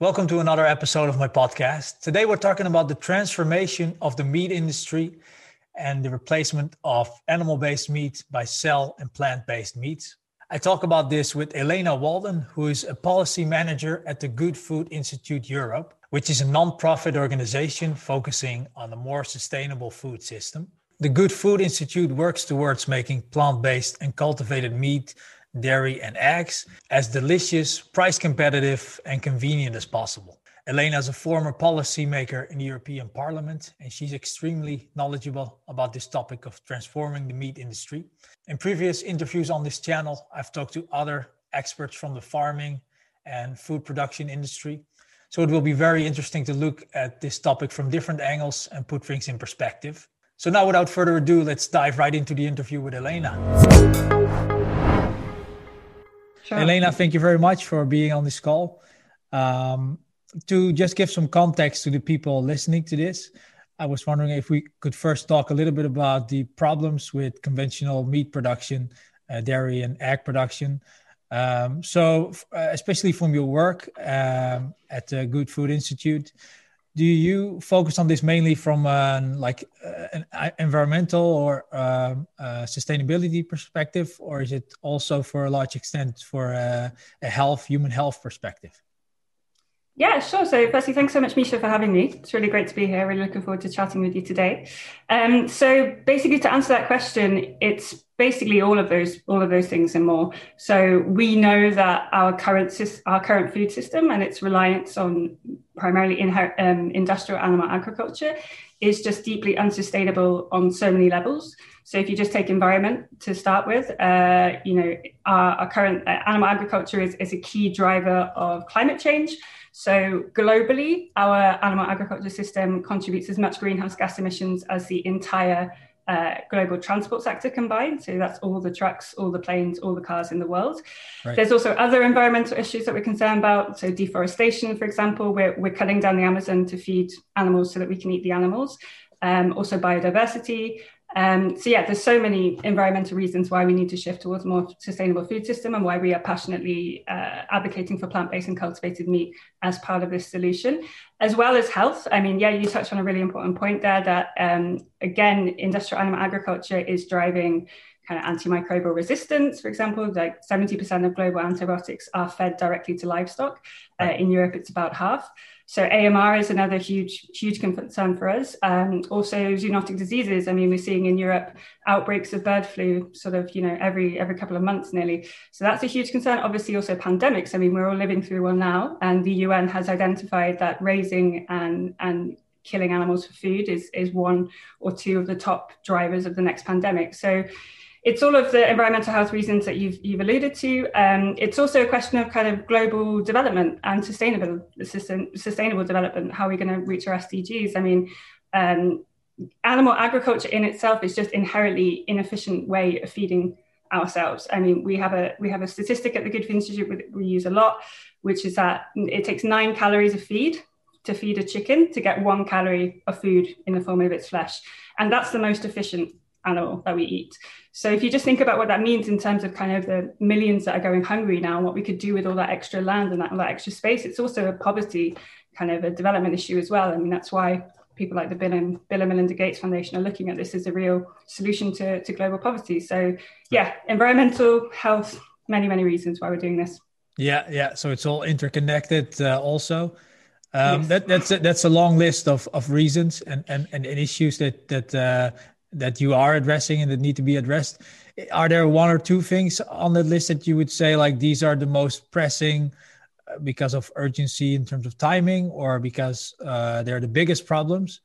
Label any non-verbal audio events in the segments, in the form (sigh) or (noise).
Welcome to another episode of my podcast. Today we're talking about the transformation of the meat industry and the replacement of animal based meat by cell and plant based meats. I talk about this with Elena Walden, who is a policy manager at the Good Food Institute Europe, which is a non-profit organization focusing on a more sustainable food system. The Good Food Institute works towards making plant based and cultivated meat dairy, and eggs as delicious, price competitive, and convenient as possible. Elena is a former policymaker in the European Parliament, and she's extremely knowledgeable about this topic of transforming the meat industry. In previous interviews on this channel, I've talked to other experts from the farming and food production industry. So it will be very interesting to look at this topic from different angles and put things in perspective. So now, without further ado, let's dive right into the interview with Elena. Sure. Elena, thank you very much for being on this call. Um, to just give some context to the people listening to this, I was wondering if we could first talk a little bit about the problems with conventional meat production, uh, dairy and egg production. Um, so, uh, especially from your work um, at the Good Food Institute, do you focus on this mainly from an, like uh, an environmental or um, uh, sustainability perspective, or is it also for a large extent for a, a health, human health perspective? Yeah, sure. So, firstly, thanks so much, Misha, for having me. It's really great to be here. Really looking forward to chatting with you today. Um, so, basically, to answer that question, it's basically all of those, all of those things and more. So, we know that our current our current food system and its reliance on primarily in, um, industrial animal agriculture is just deeply unsustainable on so many levels. So, if you just take environment to start with, uh, you know, our, our current uh, animal agriculture is, is a key driver of climate change. So, globally, our animal agriculture system contributes as much greenhouse gas emissions as the entire uh, global transport sector combined. So, that's all the trucks, all the planes, all the cars in the world. Right. There's also other environmental issues that we're concerned about. So, deforestation, for example, we're, we're cutting down the Amazon to feed animals so that we can eat the animals. Um, also, biodiversity. Um, so yeah, there's so many environmental reasons why we need to shift towards a more sustainable food system and why we are passionately uh, advocating for plant-based and cultivated meat as part of this solution, as well as health. I mean, yeah, you touched on a really important point there that um, again, industrial animal agriculture is driving kind of antimicrobial resistance, for example, like 70% of global antibiotics are fed directly to livestock. Uh, in Europe, it's about half. So AMR is another huge, huge concern for us. Um, also zoonotic diseases. I mean, we're seeing in Europe outbreaks of bird flu sort of, you know, every every couple of months nearly. So that's a huge concern. Obviously also pandemics. I mean, we're all living through one now. And the UN has identified that raising and and killing animals for food is, is one or two of the top drivers of the next pandemic. So it's all of the environmental health reasons that you've, you've alluded to. Um, it's also a question of kind of global development and sustainable sustainable development. How are we going to reach our SDGs? I mean, um, animal agriculture in itself is just inherently inefficient way of feeding ourselves. I mean, we have a we have a statistic at the Good Food Institute that we use a lot, which is that it takes nine calories of feed to feed a chicken to get one calorie of food in the form of its flesh, and that's the most efficient animal that we eat. So if you just think about what that means in terms of kind of the millions that are going hungry now, and what we could do with all that extra land and that, all that extra space, it's also a poverty kind of a development issue as well. I mean, that's why people like the Bill and, Bill and Melinda Gates Foundation are looking at this as a real solution to, to global poverty. So yeah, environmental, health, many, many reasons why we're doing this. Yeah, yeah. So it's all interconnected uh, also. Um, yes. that, that's a, that's a long list of, of reasons and, and, and issues that that uh, that you are addressing and that need to be addressed. Are there one or two things on the list that you would say like these are the most pressing uh, because of urgency in terms of timing or because uh, they're the biggest problems?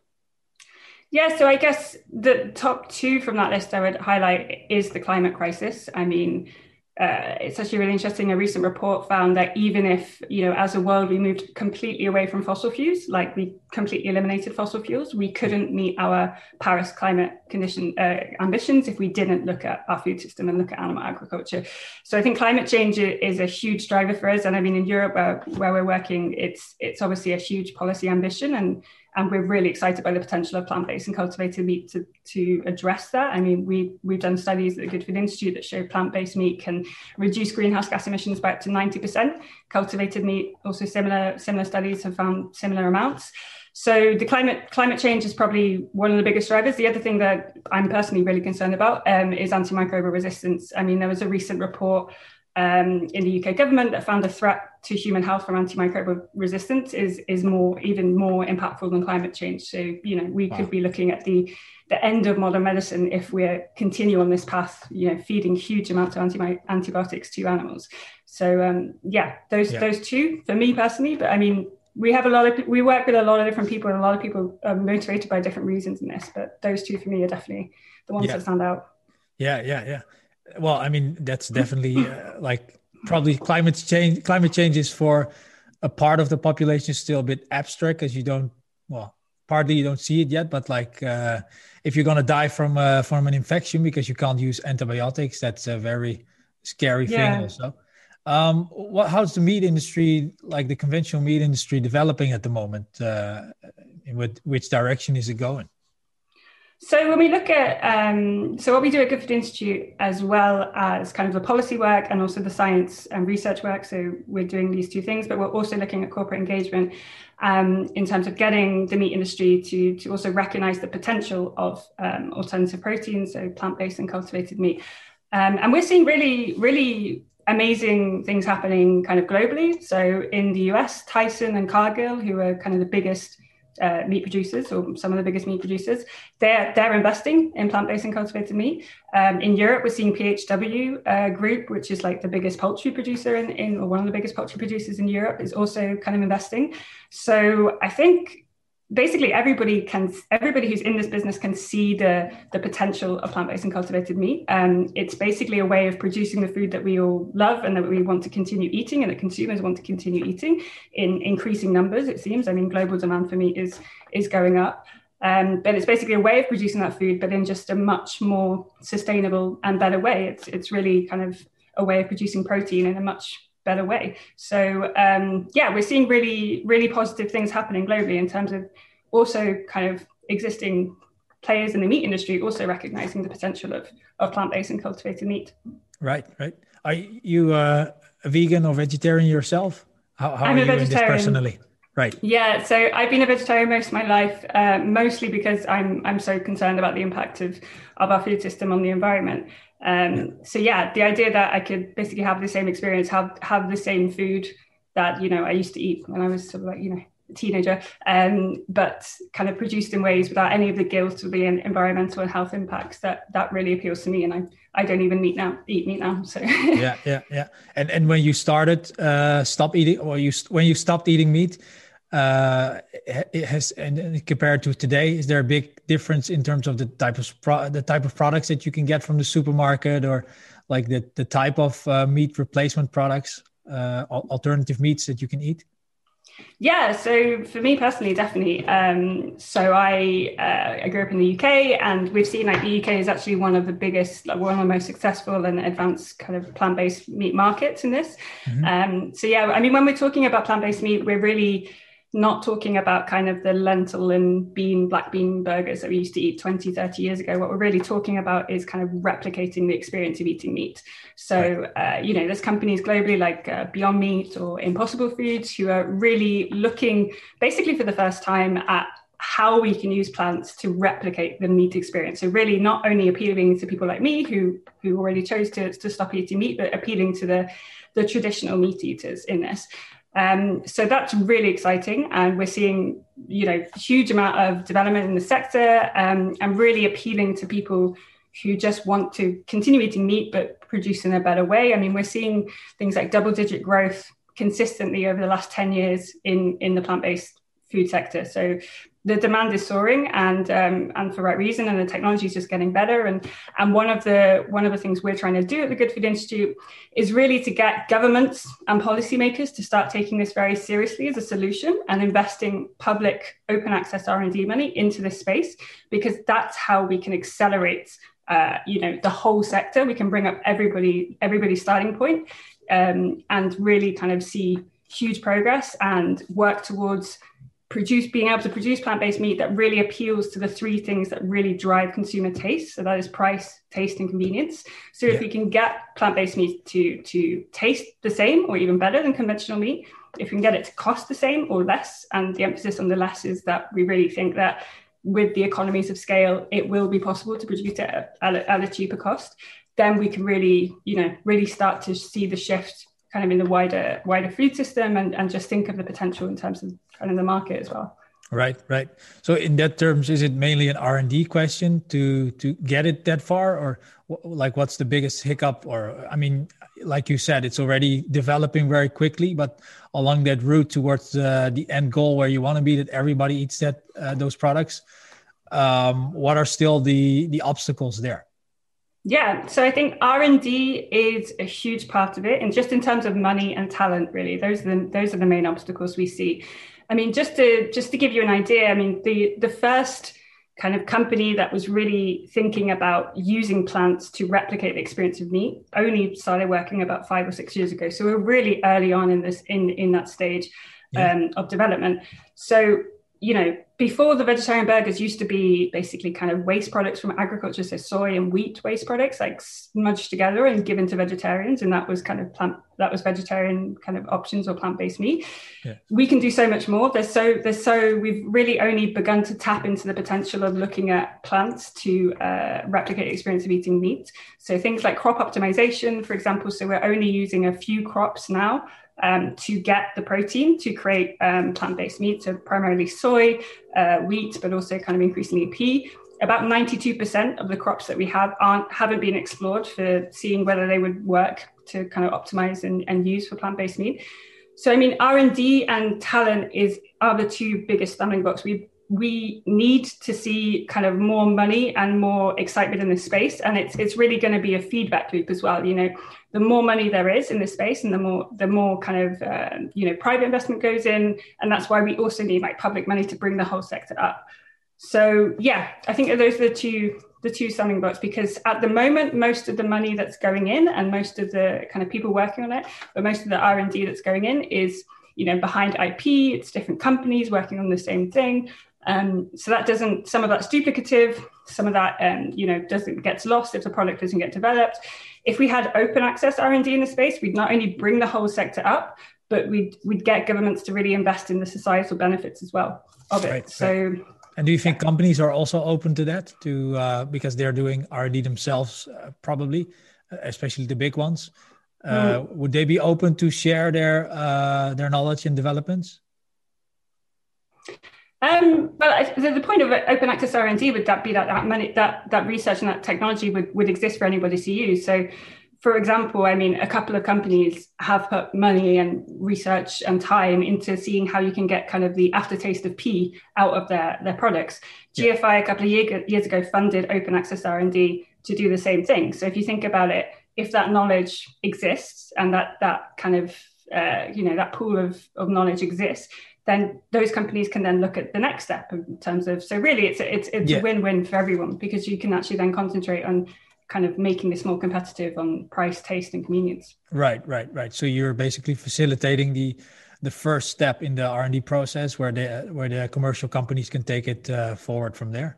Yeah, so I guess the top two from that list I would highlight is the climate crisis. I mean, uh, it's actually really interesting. A recent report found that even if, you know, as a world we moved completely away from fossil fuels, like we completely eliminated fossil fuels, we couldn't meet our Paris climate condition uh, ambitions if we didn't look at our food system and look at animal agriculture. So I think climate change is a huge driver for us. And I mean, in Europe, where, where we're working, it's it's obviously a huge policy ambition, and and we're really excited by the potential of plant-based and cultivated meat to, to address that. I mean, we, we've done studies at the Good Food Institute that show plant-based meat can reduce greenhouse gas emissions by up to 90%. Cultivated meat, also similar, similar studies have found similar amounts. So the climate climate change is probably one of the biggest drivers. The other thing that I'm personally really concerned about um, is antimicrobial resistance. I mean, there was a recent report um, in the UK government that found a threat to human health from antimicrobial resistance is is more even more impactful than climate change. So you know we wow. could be looking at the the end of modern medicine if we continue on this path. You know, feeding huge amounts of anti- antibiotics to animals. So um, yeah, those yeah. those two for me personally. But I mean, we have a lot of we work with a lot of different people and a lot of people are motivated by different reasons in this but those two for me are definitely the ones yeah. that stand out yeah yeah yeah well i mean that's definitely uh, like probably climate change climate change is for a part of the population still a bit abstract because you don't well partly you don't see it yet but like uh, if you're going to die from uh, from an infection because you can't use antibiotics that's a very scary yeah. thing also um, what, how's the meat industry, like the conventional meat industry, developing at the moment? Uh, in what, which direction is it going? So when we look at, um, so what we do at Good Food Institute, as well as kind of the policy work and also the science and research work. So we're doing these two things, but we're also looking at corporate engagement um, in terms of getting the meat industry to to also recognise the potential of um, alternative proteins, so plant-based and cultivated meat. Um, and we're seeing really, really amazing things happening kind of globally. So in the US, Tyson and Cargill, who are kind of the biggest uh, meat producers or some of the biggest meat producers, they're they're investing in plant-based and cultivated meat. Um, in Europe, we're seeing PHW uh, Group, which is like the biggest poultry producer in, in or one of the biggest poultry producers in Europe, is also kind of investing. So I think basically everybody can everybody who's in this business can see the the potential of plant-based and cultivated meat. Um, it's basically a way of producing the food that we all love and that we want to continue eating and that consumers want to continue eating in increasing numbers it seems. I mean global demand for meat is is going up. Um, but it's basically a way of producing that food but in just a much more sustainable and better way. It's it's really kind of a way of producing protein in a much better way. So um, yeah, we're seeing really really positive things happening globally in terms of also kind of existing players in the meat industry also recognizing the potential of of plant-based and cultivated meat. Right, right. Are you uh, a vegan or vegetarian yourself? How, how I'm are you this personally? Right. Yeah. So I've been a vegetarian most of my life, uh, mostly because I'm I'm so concerned about the impact of of our food system on the environment. Um. So yeah, the idea that I could basically have the same experience, have have the same food that you know I used to eat when I was sort of like you know a teenager, um, but kind of produced in ways without any of the guilt of the environmental and health impacts. That that really appeals to me, and I I don't even eat now eat meat now. So yeah, yeah, yeah. And and when you started uh, stop eating, or you when you stopped eating meat, uh, it has and compared to today is there a big difference in terms of the type of pro- the type of products that you can get from the supermarket or like the the type of uh, meat replacement products uh, alternative meats that you can eat yeah, so for me personally, definitely. Um, so I uh, I grew up in the UK, and we've seen like the UK is actually one of the biggest, like one of the most successful and advanced kind of plant based meat markets in this. Mm-hmm. Um, so yeah, I mean, when we're talking about plant based meat, we're really not talking about kind of the lentil and bean, black bean burgers that we used to eat 20, 30 years ago. What we're really talking about is kind of replicating the experience of eating meat. So, uh, you know, there's companies globally like uh, Beyond Meat or Impossible Foods who are really looking basically for the first time at how we can use plants to replicate the meat experience. So really not only appealing to people like me who who already chose to, to stop eating meat, but appealing to the the traditional meat eaters in this. Um, so that's really exciting, and we're seeing you know huge amount of development in the sector, um, and really appealing to people who just want to continue eating meat but produce in a better way. I mean, we're seeing things like double-digit growth consistently over the last ten years in in the plant-based food sector. So the demand is soaring and um, and for right reason and the technology is just getting better and and one of the one of the things we're trying to do at the good food institute is really to get governments and policymakers to start taking this very seriously as a solution and investing public open access r&d money into this space because that's how we can accelerate uh, you know the whole sector we can bring up everybody everybody's starting point um, and really kind of see huge progress and work towards produce being able to produce plant-based meat that really appeals to the three things that really drive consumer taste so that is price taste and convenience so yeah. if we can get plant-based meat to to taste the same or even better than conventional meat if we can get it to cost the same or less and the emphasis on the less is that we really think that with the economies of scale it will be possible to produce it at, at, a, at a cheaper cost then we can really you know really start to see the shift kind of in the wider wider food system and, and just think of the potential in terms of kind of the market as well. Right right. So in that terms is it mainly an r&d question to to get it that far or like what's the biggest hiccup or i mean like you said it's already developing very quickly but along that route towards uh, the end goal where you want to be that everybody eats that uh, those products um, what are still the the obstacles there yeah, so I think R and D is a huge part of it, and just in terms of money and talent, really, those are the those are the main obstacles we see. I mean, just to just to give you an idea, I mean, the the first kind of company that was really thinking about using plants to replicate the experience of meat only started working about five or six years ago. So we're really early on in this in in that stage yeah. um, of development. So you know, before the vegetarian burgers used to be basically kind of waste products from agriculture, so soy and wheat waste products, like smudged together and given to vegetarians, and that was kind of plant that was vegetarian kind of options or plant-based meat. Yeah. We can do so much more. There's so there's so we've really only begun to tap into the potential of looking at plants to uh, replicate the experience of eating meat. So things like crop optimization, for example. So we're only using a few crops now um, to get the protein to create um, plant-based meat, so primarily soy, uh, wheat, but also kind of increasingly pea. About 92% of the crops that we have aren't haven't been explored for seeing whether they would work to kind of optimize and, and use for plant-based meat. So I mean, R and D and talent is are the two biggest stumbling blocks. We we need to see kind of more money and more excitement in this space. And it's it's really going to be a feedback loop as well. You know the more money there is in this space and the more the more kind of uh, you know private investment goes in. And that's why we also need like public money to bring the whole sector up. So yeah i think those are the two the two summing blocks because at the moment most of the money that's going in and most of the kind of people working on it but most of the r&d that's going in is you know behind ip it's different companies working on the same thing um, so that doesn't, some of that's duplicative, some of that, um, you know, doesn't gets lost if the product doesn't get developed. If we had open access R&D in the space, we'd not only bring the whole sector up, but we'd, we'd get governments to really invest in the societal benefits as well of it. Right, so, right. And do you think companies are also open to that? To uh, because they're doing R&D themselves, uh, probably, especially the big ones. Uh, mm. Would they be open to share their uh, their knowledge and developments? Um, well, the, the point of open access R&D would that be that that, money, that that research and that technology would, would exist for anybody to use. So, for example, I mean, a couple of companies have put money and research and time into seeing how you can get kind of the aftertaste of pea out of their, their products. Yeah. GFI a couple of year, years ago funded open access R&D to do the same thing. So if you think about it, if that knowledge exists and that that kind of uh, you know that pool of, of knowledge exists then those companies can then look at the next step in terms of so really it's a, it's it's yeah. a win-win for everyone because you can actually then concentrate on kind of making this more competitive on price taste and convenience right right right so you're basically facilitating the the first step in the r&d process where the where the commercial companies can take it uh, forward from there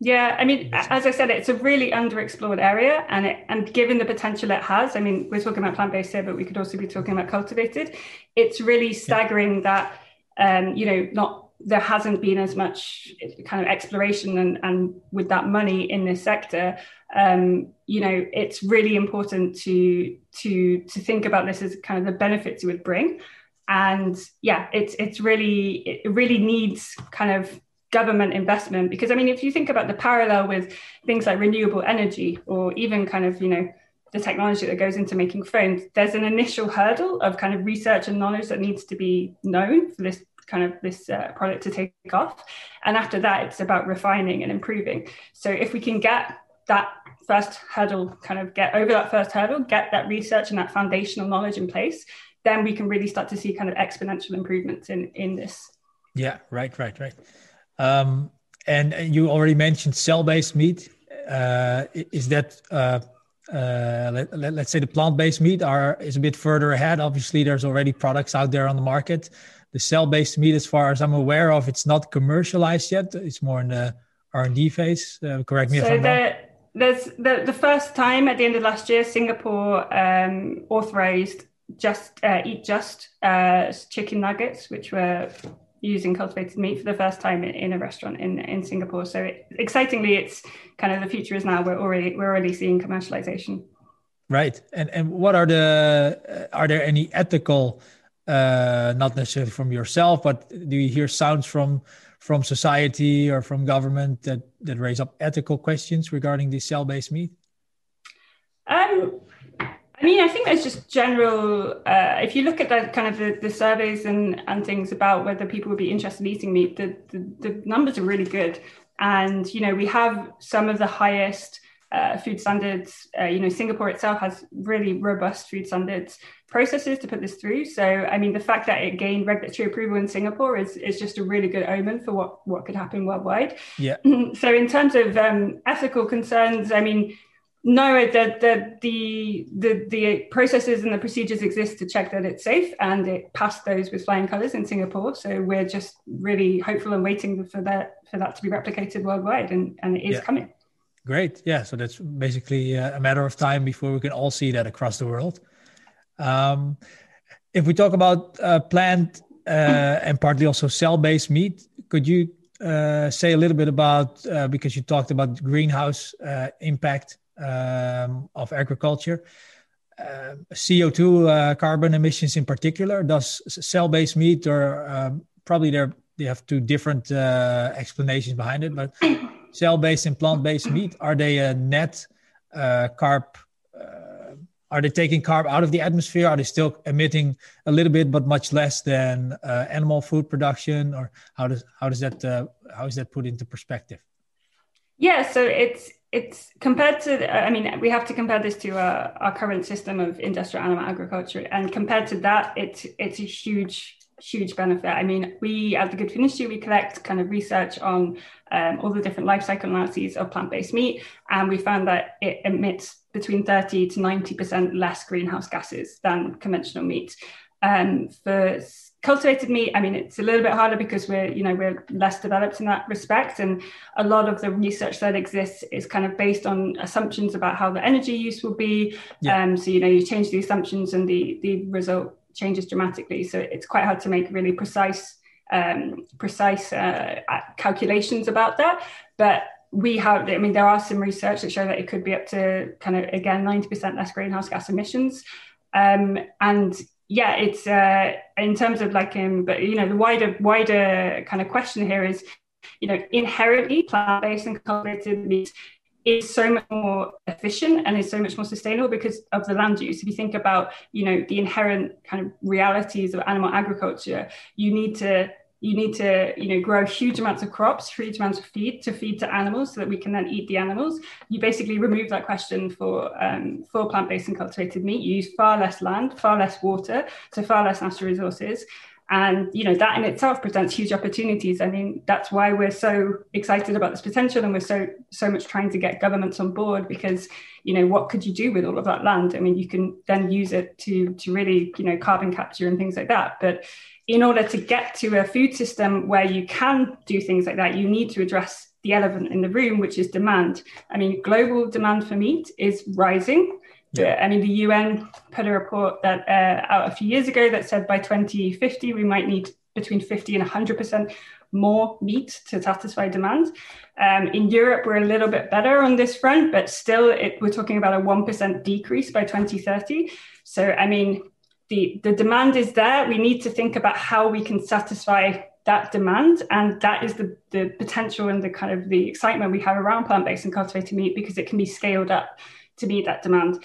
yeah, I mean, as I said, it's a really underexplored area, and it, and given the potential it has, I mean, we're talking about plant based here, but we could also be talking about cultivated. It's really staggering yeah. that um, you know, not there hasn't been as much kind of exploration and, and with that money in this sector um, you know it's really important to to to think about this as kind of the benefits it would bring. And yeah it's it's really it really needs kind of government investment because i mean if you think about the parallel with things like renewable energy or even kind of you know the technology that goes into making phones, there's an initial hurdle of kind of research and knowledge that needs to be known for this kind of this uh, product to take off. And after that, it's about refining and improving. So if we can get that first hurdle, kind of get over that first hurdle, get that research and that foundational knowledge in place, then we can really start to see kind of exponential improvements in in this. Yeah, right, right, right. Um, and you already mentioned cell-based meat. Uh, is that uh, uh, let, let, us say the plant-based meat are is a bit further ahead. Obviously, there's already products out there on the market. The cell-based meat, as far as I'm aware of, it's not commercialized yet. It's more in the R&D phase. Uh, correct me so if I'm wrong. There's the, the first time at the end of last year, Singapore um, authorized just uh, eat just uh, chicken nuggets, which were using cultivated meat for the first time in, in a restaurant in, in Singapore. So it, excitingly, it's kind of the future is now. We're already we're already seeing commercialization. Right, and and what are the uh, are there any ethical, uh, not necessarily from yourself, but do you hear sounds from from society or from government that that raise up ethical questions regarding the cell based meat? Um, I mean, I think there's just general. Uh, if you look at the kind of the, the, surveys and and things about whether people would be interested in eating meat, the, the, the numbers are really good. And you know, we have some of the highest uh, food standards. Uh, you know, Singapore itself has really robust food standards processes to put this through. So, I mean, the fact that it gained regulatory approval in Singapore is is just a really good omen for what what could happen worldwide. Yeah. (clears throat) So, in terms of um, ethical concerns, I mean no, the, the, the, the, the processes and the procedures exist to check that it's safe and it passed those with flying colors in Singapore. So we're just really hopeful and waiting for that, for that to be replicated worldwide and, and it is yeah. coming. Great. Yeah. So that's basically uh, a matter of time before we can all see that across the world. Um, if we talk about uh, plant uh, and partly also cell-based meat, could you uh, say a little bit about uh, because you talked about greenhouse uh, impact um, of agriculture. Uh, CO2 uh, carbon emissions in particular, does cell-based meat or um, probably they they have two different uh, explanations behind it, but (clears throat) cell-based and plant-based meat, are they a net uh, carb? Uh, are they taking carb out of the atmosphere? Are they still emitting a little bit, but much less than uh, animal food production? Or how does how does that how is that put into perspective? Yeah, so it's it's compared to i mean we have to compare this to uh, our current system of industrial animal agriculture and compared to that it's it's a huge huge benefit. I mean we at the good food institute we collect kind of research on um, all the different life cycle analyses of plant-based meat and we found that it emits between 30 to 90 percent less greenhouse gases than conventional meat. Um, for cultivated meat i mean it's a little bit harder because we're you know we're less developed in that respect and a lot of the research that exists is kind of based on assumptions about how the energy use will be. Yeah. um, so you know you change the assumptions and the the result changes dramatically. So it's quite hard to make really precise um, precise uh, calculations about that. But we have i mean there are some research that show that it could be up to kind of again 90% less greenhouse gas emissions. Um, and yeah, it's uh, in terms of like, um, but you know, the wider wider kind of question here is, you know, inherently plant based and cultivated meat is so much more efficient and is so much more sustainable because of the land use. If you think about, you know, the inherent kind of realities of animal agriculture, you need to you need to you know grow huge amounts of crops huge amounts of feed to feed to animals so that we can then eat the animals. You basically remove that question for um, for plant-based and cultivated meat. You use far less land far less water so far less natural resources and you know that in itself presents huge opportunities i mean that's why we're so excited about this potential and we're so so much trying to get governments on board because you know what could you do with all of that land i mean you can then use it to to really you know carbon capture and things like that but in order to get to a food system where you can do things like that, you need to address the elephant in the room, which is demand. I mean, global demand for meat is rising. Yeah. I mean, the UN put a report that uh, out a few years ago that said by 2050 we might need between 50 and 100 percent more meat to satisfy demand. Um, in Europe, we're a little bit better on this front, but still, it, we're talking about a one percent decrease by 2030. So, I mean, the, the demand is there. We need to think about how we can satisfy that demand. And that is the, the potential and the kind of the excitement we have around plant-based and cultivated meat because it can be scaled up to meet that demand.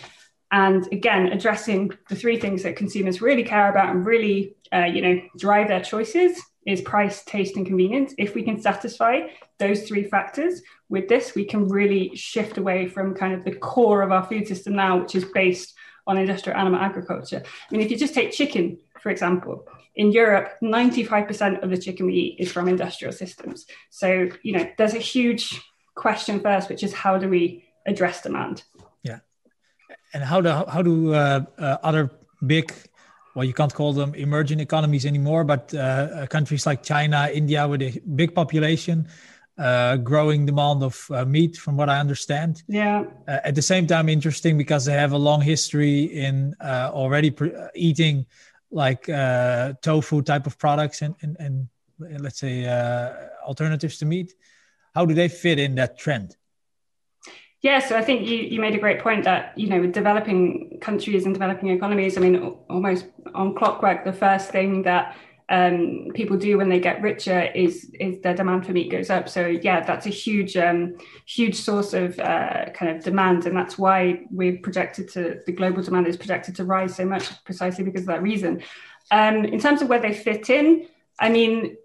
And again, addressing the three things that consumers really care about and really, uh, you know, drive their choices is price, taste, and convenience. If we can satisfy those three factors with this, we can really shift away from kind of the core of our food system now, which is based on industrial animal agriculture. I mean, if you just take chicken, for example, in Europe, 95% of the chicken we eat is from industrial systems. So, you know, there's a huge question first, which is how do we address demand? And how do, how do uh, uh, other big well, you can't call them emerging economies anymore, but uh, uh countries like China, India, with a big population, uh, growing demand of uh, meat, from what I understand. Yeah. Uh, at the same time, interesting because they have a long history in uh, already pre- eating like tofu type of products and, and, and let's say alternatives to meat. How do they fit in that trend? Yeah, so I think you, you made a great point that, you know, with developing countries and developing economies, I mean, almost on clockwork, the first thing that um, people do when they get richer is is their demand for meat goes up. So yeah, that's a huge um, huge source of uh, kind of demand, and that's why we're projected to the global demand is projected to rise so much precisely because of that reason. Um, in terms of where they fit in, I mean,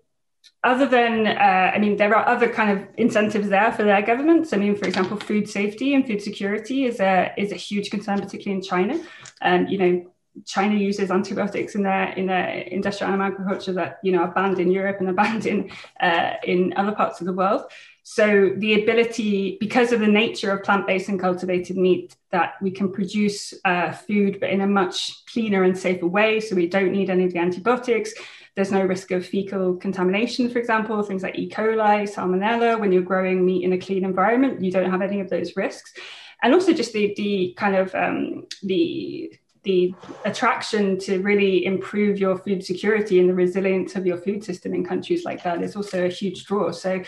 other than, uh, I mean, there are other kind of incentives there for their governments. I mean, for example, food safety and food security is a is a huge concern, particularly in China. And um, you know, China uses antibiotics in their in their industrial animal agriculture that you know are banned in Europe and are (laughs) banned in uh, in other parts of the world. So the ability, because of the nature of plant-based and cultivated meat, that we can produce uh, food but in a much cleaner and safer way. So we don't need any of the antibiotics. There's no risk of fecal contamination, for example, things like E. coli, salmonella. When you're growing meat in a clean environment, you don't have any of those risks. And also just the, the kind of um, the the attraction to really improve your food security and the resilience of your food system in countries like that is also a huge draw. So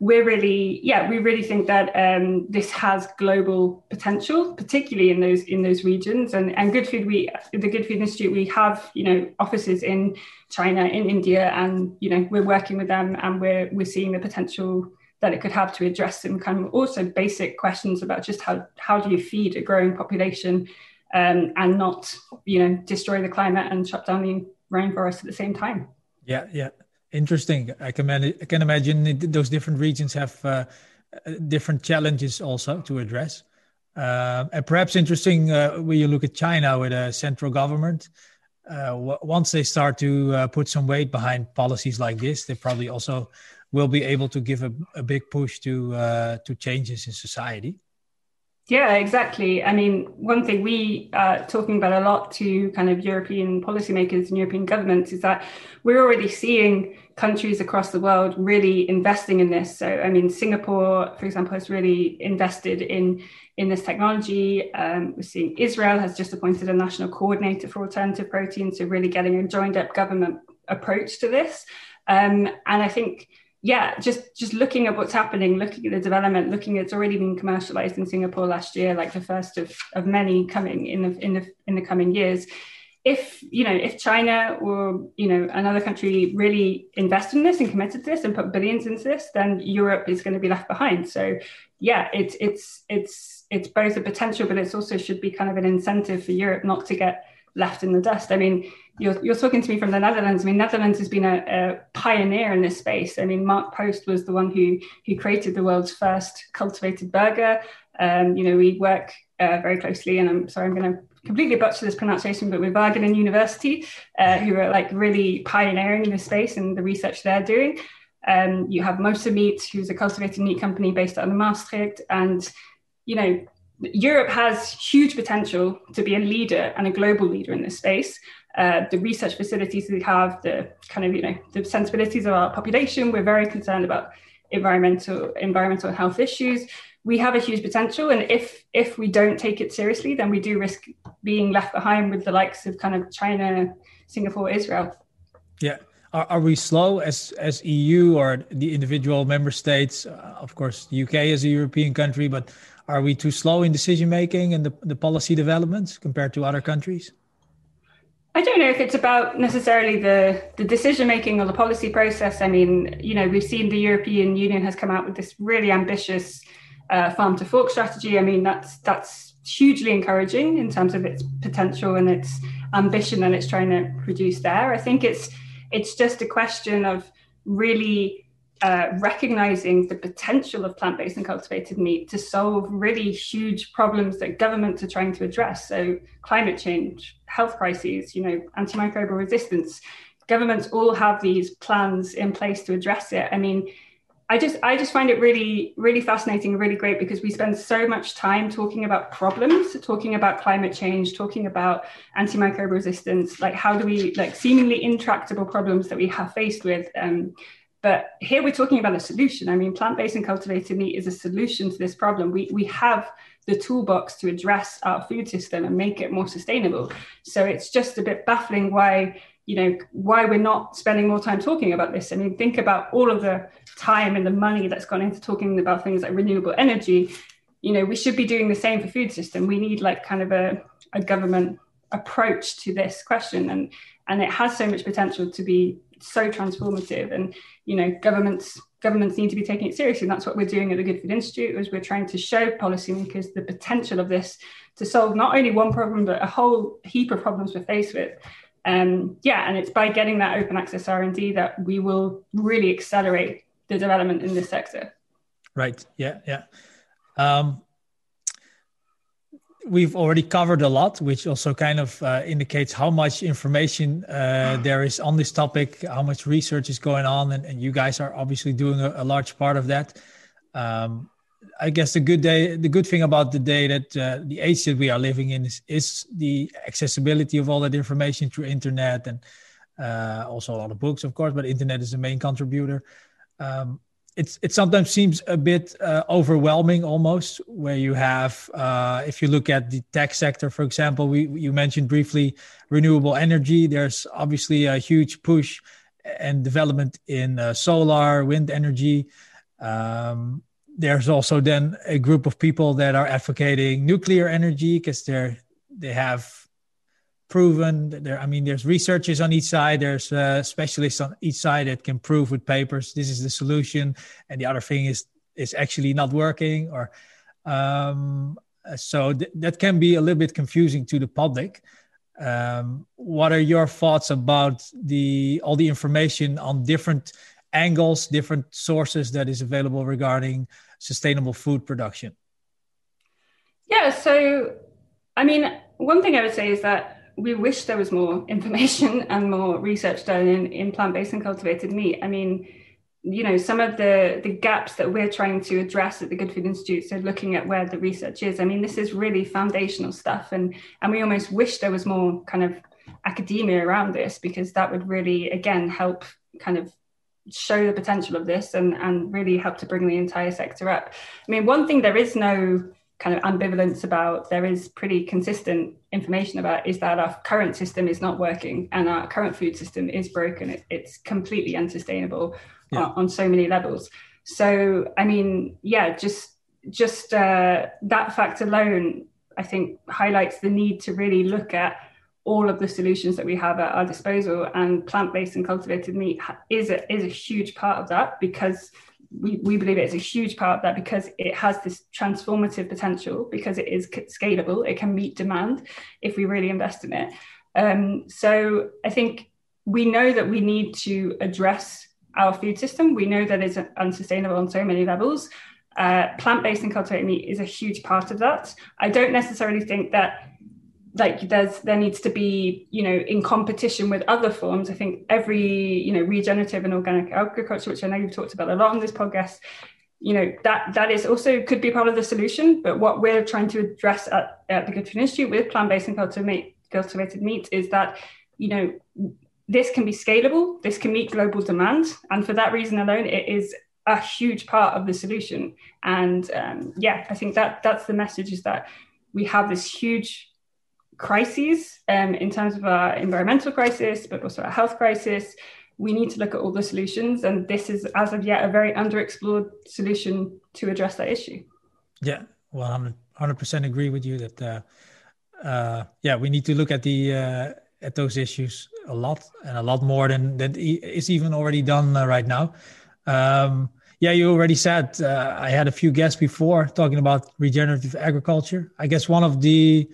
we're really yeah we really think that um, this has global potential particularly in those in those regions. And and good food we the good food institute we have you know offices in china in india and you know we're working with them and we're we're seeing the potential that it could have to address some kind of also basic questions about just how how do you feed a growing population um, and not you know destroy the climate and shut down the rainforest at the same time. Yeah yeah Interesting. I can, I can imagine those different regions have uh, uh, different challenges also to address. Uh, and perhaps interesting uh, when you look at China with a central government. Uh, w- once they start to uh, put some weight behind policies like this, they probably also will be able to give a, a big push to to changes in society. Yeah, exactly. I mean, one thing we are talking about a lot to kind of European policymakers and European governments is that we're already seeing countries across the world really investing in this. So, I mean, Singapore, for example, has really invested in in this technology. Um, we're seeing Israel has just appointed a national coordinator for alternative proteins, so really getting a joined up government approach to this. Um, and I think yeah, just just looking at what's happening, looking at the development, looking at it's already been commercialized in Singapore last year, like the first of, of many coming in the in the in the coming years. If you know, if China or you know another country really invest in this and committed to this and put billions into this, then Europe is going to be left behind. So yeah, it's it's it's it's both a potential, but it's also should be kind of an incentive for Europe not to get left in the dust. I mean, you're, you're talking to me from the Netherlands. I mean, Netherlands has been a, a, pioneer in this space. I mean, Mark Post was the one who who created the world's first cultivated burger. Um, you know, we work uh, very closely, and I'm sorry, I'm going to completely butcher this pronunciation, but with Wageningen University, uh, who are like really pioneering in this space and the research they're doing. Um, you have Mosa Meat, who's a cultivated meat company based out of Maastricht, and you know Europe has huge potential to be a leader and a global leader in this space. Uh, the research facilities we have, the kind of you know the sensibilities of our population, we're very concerned about environmental environmental health issues. We have a huge potential, and if if we don't take it seriously, then we do risk being left behind with the likes of kind of China, Singapore, Israel. Yeah, are, are we slow as as EU or the individual member states? Uh, of course, the UK is a European country, but are we too slow in decision making and the, the policy developments compared to other countries? I don't know if it's about necessarily the, the decision making or the policy process. I mean, you know, we've seen the European Union has come out with this really ambitious uh, farm to fork strategy. I mean, that's that's hugely encouraging in terms of its potential and its ambition that it's trying to produce there. I think it's it's just a question of really uh, recognizing the potential of plant based and cultivated meat to solve really huge problems that governments are trying to address. So, climate change, health crises, you know, antimicrobial resistance. Governments all have these plans in place to address it. I mean, I just I just find it really really fascinating really great because we spend so much time talking about problems, talking about climate change, talking about antimicrobial resistance, like how do we like seemingly intractable problems that we have faced with. Um, but here we're talking about a solution. I mean, plant-based and cultivated meat is a solution to this problem. We we have the toolbox to address our food system and make it more sustainable. So it's just a bit baffling why you know why we're not spending more time talking about this i mean think about all of the time and the money that's gone into talking about things like renewable energy you know we should be doing the same for food system we need like kind of a, a government approach to this question and and it has so much potential to be so transformative and you know governments governments need to be taking it seriously and that's what we're doing at the good food institute is we're trying to show policymakers the potential of this to solve not only one problem but a whole heap of problems we're faced with um, yeah, and it's by getting that open access R&D that we will really accelerate the development in this sector. Right. Yeah. Yeah. Um, we've already covered a lot, which also kind of uh, indicates how much information uh, there is on this topic, how much research is going on, and, and you guys are obviously doing a, a large part of that. Um, I guess the good day, the good thing about the day that uh, the age that we are living in is, is the accessibility of all that information through internet and uh, also a lot of books, of course. But internet is the main contributor. Um, it's it sometimes seems a bit uh, overwhelming, almost, where you have, uh, if you look at the tech sector, for example, we you mentioned briefly renewable energy. There's obviously a huge push and development in uh, solar, wind energy. Um, there's also then a group of people that are advocating nuclear energy because they're they have proven there i mean there's researchers on each side there's uh, specialists on each side that can prove with papers this is the solution and the other thing is is actually not working or um, so th- that can be a little bit confusing to the public um, what are your thoughts about the all the information on different angles different sources that is available regarding sustainable food production? Yeah, so I mean, one thing I would say is that we wish there was more information (laughs) and more research done in, in plant-based and cultivated meat. I mean, you know, some of the the gaps that we're trying to address at the Good Food Institute, so looking at where the research is. I mean, this is really foundational stuff, and and we almost wish there was more kind of academia around this because that would really again help kind of show the potential of this and, and really help to bring the entire sector up. I mean, one thing there is no kind of ambivalence about, there is pretty consistent information about, is that our current system is not working and our current food system is broken. It, it's completely unsustainable yeah. on, on, so many levels. So, I mean, yeah, just just uh, that fact alone, I think, highlights the need to really look at all of the solutions that we have at our disposal and plant-based and cultivated meat is a, is a huge part of that because we, we believe it is a huge part of that because it has this transformative potential because it is scalable it can meet demand if we really invest in it. Um, so i think we know that we need to address our food system. We know that it's unsustainable on so many levels. Uh, plant-based and cultivated meat is a huge part of that. I don't necessarily think that like there's there needs to be you know in competition with other forms. I think every you know regenerative and organic agriculture which i know you've talked about a lot on this podcast you know that that is also could be part of the solution. But what we're trying to address at, at the good food institute with plant-based and cultivated, cultivated meat is that you know this can be scalable this can meet global demand and for that reason alone it is a huge part of the solution. And um, yeah i think that that's the message is that we have this huge crises um, in terms of our environmental crisis, but also our health crisis. We need to look at all the solutions, and this is, as of yet, a very underexplored solution to address that issue. Yeah, well, I'm 100% agree with you that, uh, uh, yeah, we need to look at the uh, at those issues a lot and a lot more than that is even already done uh, right now. Um, yeah, you already said uh, I had a few guests before talking about regenerative agriculture. I guess one of the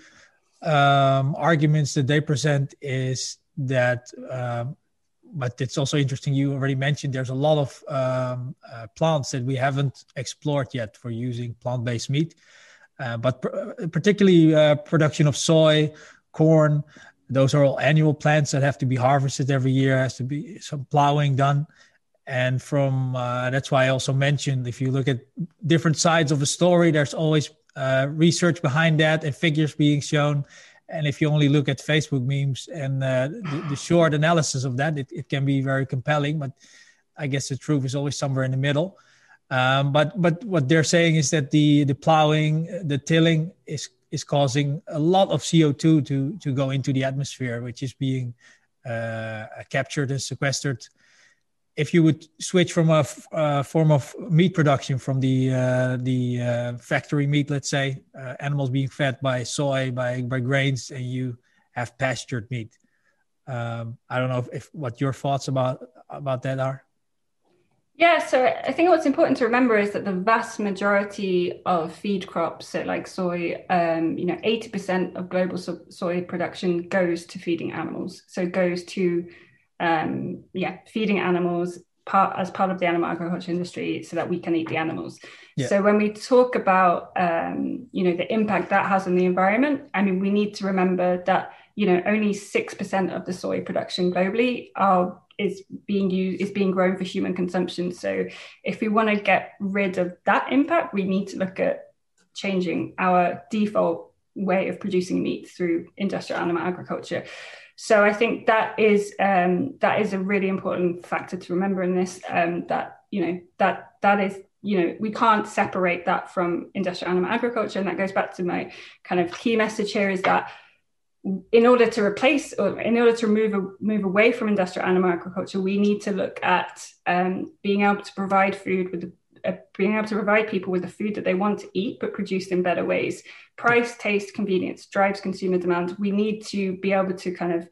um, arguments that they present is that, um, but it's also interesting. You already mentioned there's a lot of um, uh, plants that we haven't explored yet for using plant-based meat, uh, but pr- particularly uh, production of soy, corn. Those are all annual plants that have to be harvested every year. Has to be some plowing done, and from uh, that's why I also mentioned if you look at different sides of a story, there's always uh, research behind that and figures being shown. And if you only look at Facebook memes and uh, the, the, short analysis of that, it, it can be very compelling. But I guess the truth is always somewhere in the middle. Um, but but what they're saying is that the the plowing, the tilling is is causing a lot of CO2 to to go into the atmosphere, which is being uh, captured and sequestered if you would switch from a uh, form of meat production from the uh, the uh, factory meat, let's say, uh, animals being fed by soy, by by grains, and you have pastured meat. Um, I don't know if, if, what your thoughts about about that are. Yeah, so I think what's important to remember is that the vast majority of feed crops, so like soy, um, you know, eighty percent of global so- soy production goes to feeding animals. So goes to um, yeah, feeding animals part as part of the animal agriculture industry so that we can eat the animals. Yeah. So when we talk about um, you know the impact that has on the environment, I mean we need to remember that you know only six percent of the soy production globally are is being used is being grown for human consumption. So if we want to get rid of that impact, we need to look at changing our default way of producing meat through industrial animal agriculture. So I think that is um, that is a really important factor to remember in this. Um, that you know that that is you know we can't separate that from industrial animal agriculture, and that goes back to my kind of key message here is that in order to replace or in order to move move away from industrial animal agriculture, we need to look at um, being able to provide food with the being able to provide people with the food that they want to eat, but produced in better ways. Price, taste, convenience drives consumer demand. We need to be able to kind of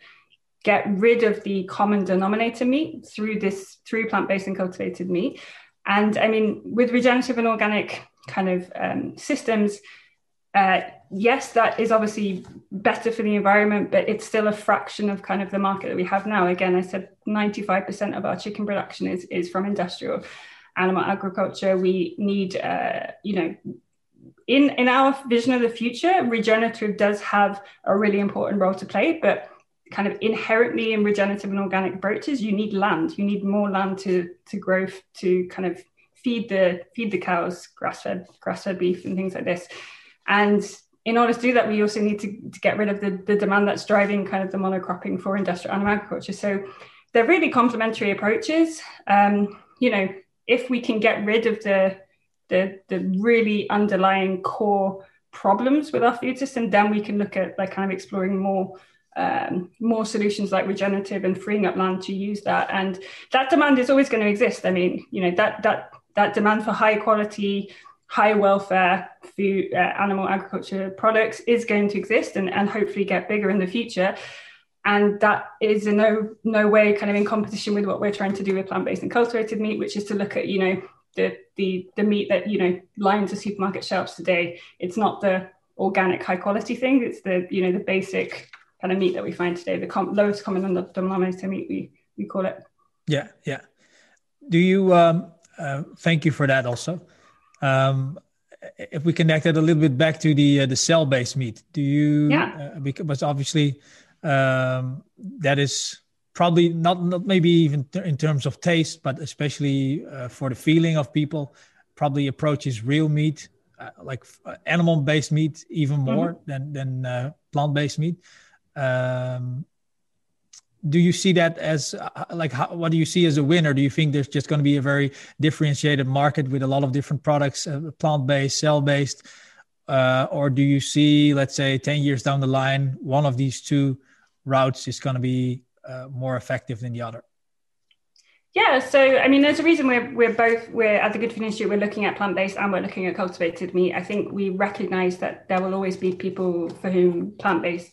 get rid of the common denominator meat through this through plant-based and cultivated meat. And I mean, with regenerative and organic kind of um, systems, uh, yes, that is obviously better for the environment, but it's still a fraction of kind of the market that we have now. Again, I said 95% of our chicken production is, is from industrial animal agriculture. We need, uh, you know, in in our vision of the future, regenerative does have a really important role to play, but kind of inherently in regenerative and organic approaches, you need land. You need more land to to grow to kind of feed the feed the cows, grass fed grass fed beef and things like this. And in order to do that, we also need to, to get rid of the, the demand that's driving kind of the monocropping for industrial animal agriculture. So they're really complementary approaches. Um, you know, if we can get rid of the the, the really underlying core problems with our food system, then we can look at like kind of exploring more um, more solutions like regenerative and freeing up land to use that. And that demand is always going to exist. I mean, you know that that that demand for high quality, high welfare food, uh, animal agriculture products is going to exist and, and hopefully get bigger in the future and that is in no no way kind of in competition with what we're trying to do with plant-based and cultivated meat which is to look at you know the the the meat that you know lines the supermarket shelves today. It's not the organic high quality thing. It's the you know the basic kind of meat that we find today the com- lowest common denominator meat we we call it. Yeah yeah. Do you um uh, thank you for that also. Um if we connect that a little bit back to the uh, the cell based meat do you yeah. uh, because obviously um, that is probably not not maybe even in terms of taste, but especially uh, for the feeling of people, probably approaches real meat, uh, like uh, animal-based meat, even mm-hmm. more mm-hmm. than than uh, plant-based meat. Um, do you see that as uh, like how, what do you see as a winner? Do you think there's just going to be a very differentiated market with a lot of different products, uh, plant-based, cell-based, or do you see, let's say, ten years down the line, one of these two routes is going to be uh, more effective than the other? Yeah, so I mean, there's a reason we're we're both we're at the Good Food Institute. We're looking at plant based and we're looking at cultivated meat. I think we recognise that there will always be people for whom plant based,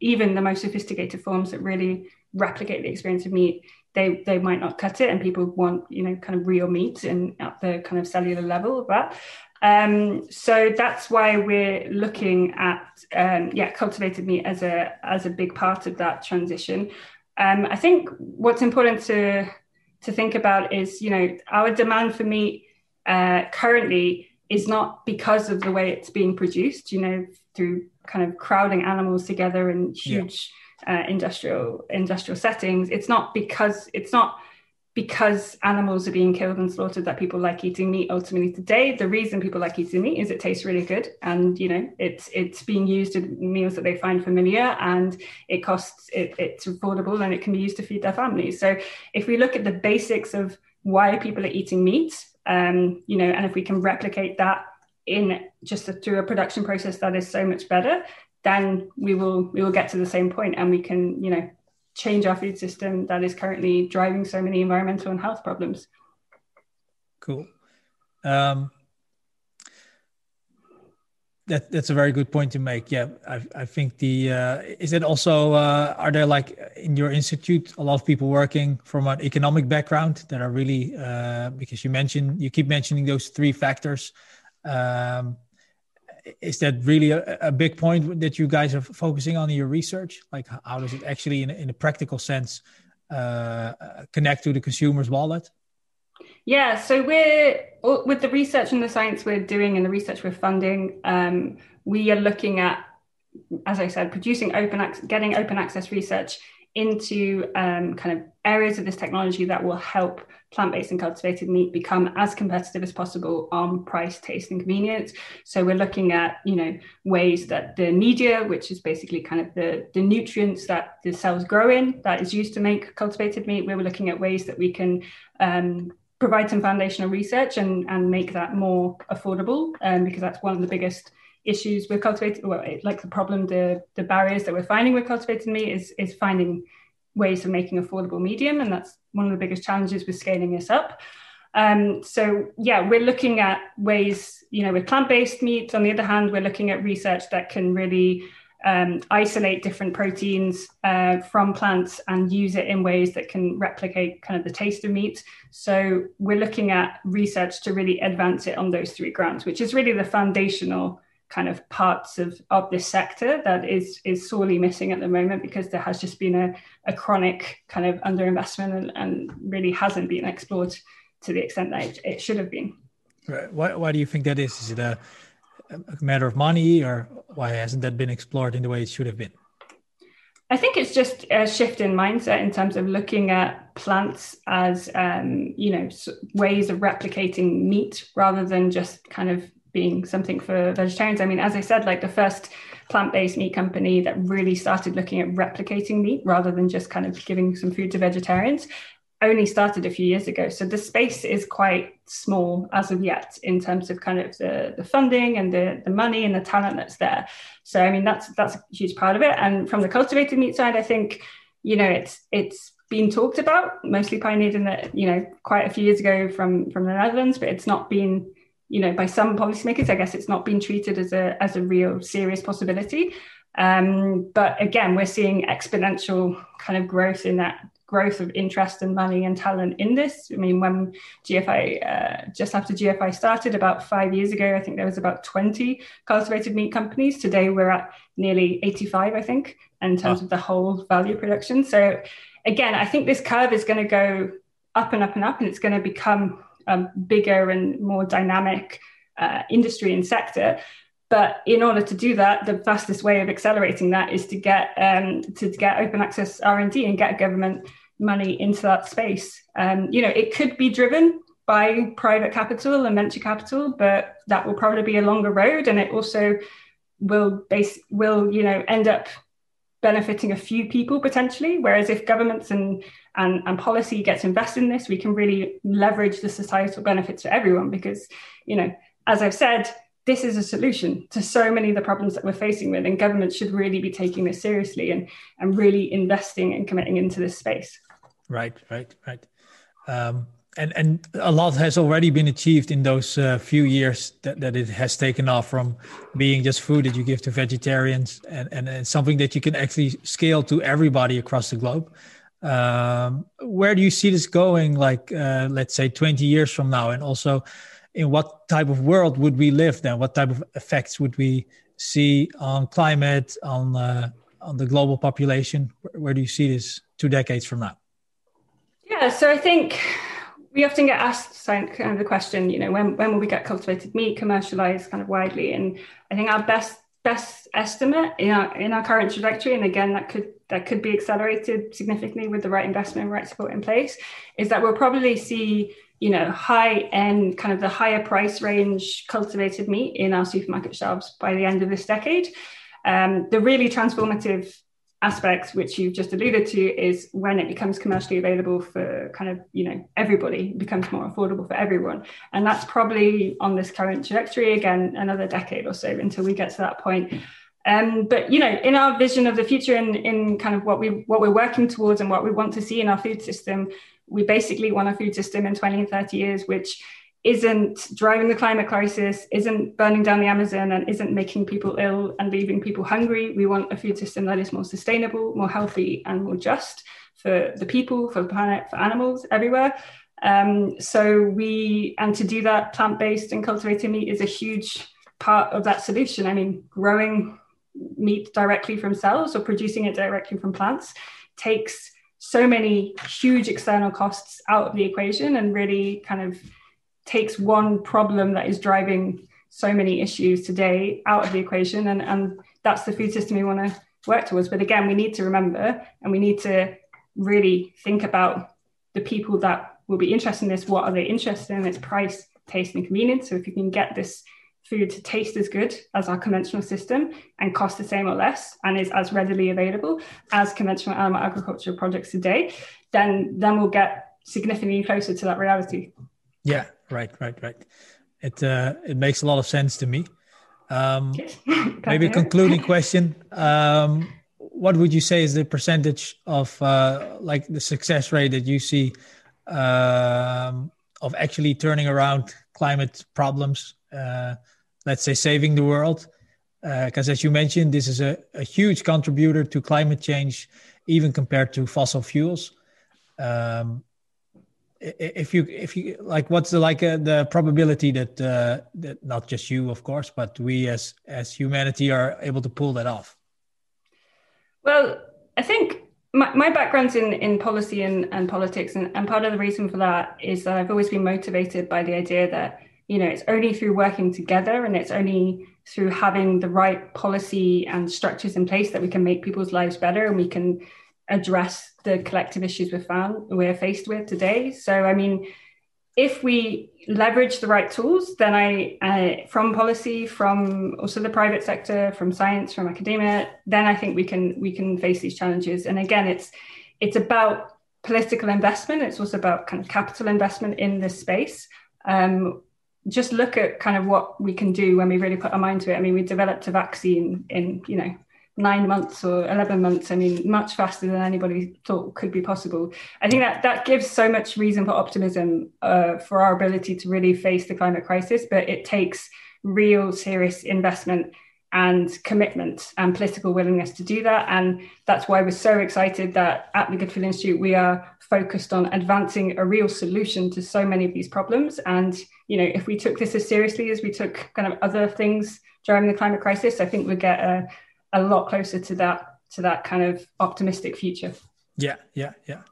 even the most sophisticated forms that really replicate the experience of meat, they they might not cut it, and people want you know kind of real meat and at the kind of cellular level that. Um, so that's why we're looking at um, yeah cultivated meat as a as a big part of that transition. Um, I think what's important to to think about is you know our demand for meat uh, currently is not because of the way it's being produced. You know through kind of crowding animals together in huge yeah. uh, industrial industrial settings. It's not because it's not because animals are being killed and slaughtered that people like eating meat ultimately today the reason people like eating meat is it tastes really good and you know it's it's being used in meals that they find familiar and it costs it, it's affordable and it can be used to feed their families. So if we look at the basics of why people are eating meat um, you know and if we can replicate that in just a, through a production process that is so much better then we will we will get to the same point and we can you know change our food system that is currently driving so many environmental and health problems. Cool. Um, that that's a very good point to make. Yeah, I I think the uh, is it also uh, are there like in your institute a lot of people working from an economic background that are really uh, because you mentioned you keep mentioning those three factors. Um, is that really a, a, big point that you guys are focusing on in your research? Like, how does it actually, in, in a practical sense, uh, connect to the consumer's wallet? Yeah, so we're with the research and the science we're doing and the research we're funding, um, we are looking at, as I said, producing open access, getting open access research into um, kind of areas of this technology that will help plant-based and cultivated meat become as competitive as possible on price, taste, and convenience. So we're looking at, you know, ways that the media, which is basically kind of the, the nutrients that the cells grow in, that is used to make cultivated meat. We were looking at ways that we can um, provide some foundational research and, and make that more affordable, um, because that's one of the biggest issues with cultivated, well, like the problem, the the barriers that we're finding with cultivated meat is is finding ways of making affordable medium, and that's one of the biggest challenges with scaling this up. Um, so yeah, we're looking at ways, you know, with plant-based meats. On the other hand, we're looking at research that can really um, isolate different proteins uh, from plants and use it in ways that can replicate kind of the taste of meat. So we're looking at research to really advance it on those three grounds, which is really the foundational kind of parts of, of this sector that is is sorely missing at the moment because there has just been a, a chronic kind of underinvestment and, and really hasn't been explored to the extent that it, it should have been. Right. Why, why do you think that is? Is it a, a matter of money or why hasn't that been explored in the way it should have been? I think it's just a shift in mindset in terms of looking at plants as, um, you know, ways of replicating meat rather than just kind of being something for vegetarians. I mean, as I said, like the first plant based meat company that really started looking at replicating meat rather than just kind of giving some food to vegetarians only started a few years ago. So the space is quite small as of yet in terms of kind of the, the funding and the, the money and the talent that's there. So I mean that's that's a huge part of it. And from the cultivated meat side, I think, you know, it's it's been talked about, mostly pioneered in the, you know, quite a few years ago from from the Netherlands, but it's not been you know, by some policymakers, I guess it's not been treated as a as a real serious possibility. Um, but again, we're seeing exponential kind of growth in that growth of interest and money and talent in this. I mean, when GFI, uh, just after GFI started about five years ago, I think there was about 20 cultivated meat companies. Today we're at nearly 85, I think, in terms oh. of the whole value production. So again, I think this curve is going to go up and up and up, and it's going to become a bigger and more dynamic uh, industry and sector. But in order to do that, the fastest way of accelerating that is to get um, to get open access R and D and get government money into that space. Um, you know, it could be driven by private capital and venture capital, but that will probably be a longer road, and it also will base will you know end up benefiting a few people potentially. Whereas if governments and, and, and policy gets invested in this, we can really leverage the societal benefits for everyone because, you know, as I've said, this is a solution to so many of the problems that we're facing with, and governments should really be taking this seriously and, and really investing and committing into this space. Right, right, right. Um, and and a lot has already been achieved in those uh, few years that, that it has taken off from being just food that you give to vegetarians and, and, and something that you can actually scale to everybody across the globe. Um, where do you see this going like uh, let's say 20 years from now? And also in what type of world would we live then? What type of effects would we see on climate on uh, on the global population? Where, where do you see this two decades from now? Yeah so i think we often get asked kind of the question, you know, when, when will we get cultivated meat commercialized kind of widely? And I think our best best estimate in our in our current trajectory, and again that could that could be accelerated significantly with the right investment and right support in place, is that we'll probably see you know high end kind of the higher price range cultivated meat in our supermarket shelves by the end of this decade. Um, the really transformative aspects which you've just alluded to is when it becomes commercially available for kind of you know everybody becomes more affordable for everyone. And that's probably on this current trajectory again another decade or so until we get to that point. Um, but you know in our vision of the future and in kind of what we what we're working towards and what we want to see in our food system we basically want a food system in 20 and 30 years which isn't driving the climate crisis, isn't burning down the Amazon, and isn't making people ill and leaving people hungry. We want a food system that is more sustainable, more healthy, and more just for the people, for the planet, for animals everywhere. Um, so we, and to do that, plant-based and cultivated meat is a huge part of that solution. I mean, growing meat directly from cells or producing it directly from plants takes so many huge external costs out of the equation and really kind of takes one problem that is driving so many issues today out of the equation and, and that's the food system we want to work towards. But again we need to remember and we need to really think about the people that will be interested in this. What are they interested in? It's price taste and convenience. So if you can get this food to taste as good as our conventional system and cost the same or less and is as readily available as conventional animal agriculture projects today then then we'll get significantly closer to that reality. Yeah right, right, right. It uh, it makes a lot of sense to me. Um, (laughs) maybe a concluding (laughs) question. Um, what would you say is the percentage of uh, like the success rate that you see um, of actually turning around climate problems? Uh, let's say saving the world, because uh, as you mentioned, this is a, a, huge contributor to climate change, even compared to fossil fuels. Um, if you if you like what's the like uh, the probability that uh, that not just you of course but we as as humanity are able to pull that off? Well i think my, my background's in in policy and, and politics and, and part of the reason for that is that i've always been motivated by the idea that you know it's only through working together and it's only through having the right policy and structures in place that we can make people's lives better and we can address the collective issues we're found we're faced with today. So I mean, if we leverage the right tools, then I, from policy, from also the private sector, from science, from academia, then I think we can we can face these challenges. And again, it's it's about political investment. It's also about kind of capital investment in this space. Um, just look at kind of what we can do when we really put our mind to it. I mean, we developed a vaccine in you know nine months or 11 months. I mean, much faster than anybody thought could be possible. I think that that gives so much reason for optimism uh, for our ability to really face the climate crisis, but it takes real serious investment and commitment and political willingness to do that. And that's why we're so excited that at the Good Food Institute, we are focused on advancing a real solution to so many of these problems. And, you know, if we took this as seriously as we took kind of other things during the climate crisis, I think we'd get a, a lot closer to that to that kind of optimistic future. Yeah, yeah, yeah.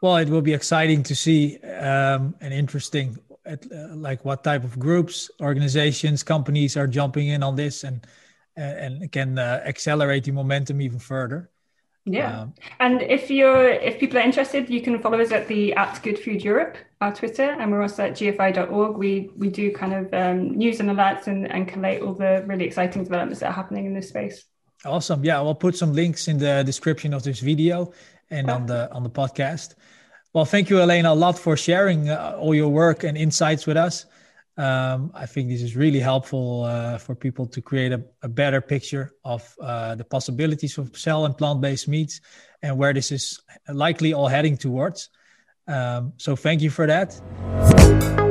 Well, it will be exciting to see um, and interesting, at, uh, like what type of groups, organizations, companies are jumping in on this and and can uh, accelerate the momentum even further. Yeah, um, and if you're if people are interested, you can follow us at the at Good Food Europe, our Twitter, and we're also at gfi.org. We we do kind of um, news and alerts and, and collate all the really exciting developments that are happening in this space. Awesome. Yeah, we'll put some links in the description of this video and on the on the podcast. Well, thank you, Elena, a lot for sharing uh, all your work and insights with us. Um, I think this is really helpful uh, for people to create a, a better picture of uh, the possibilities of cell and plant-based meats and where this is likely all heading towards. Um, so, thank you for that.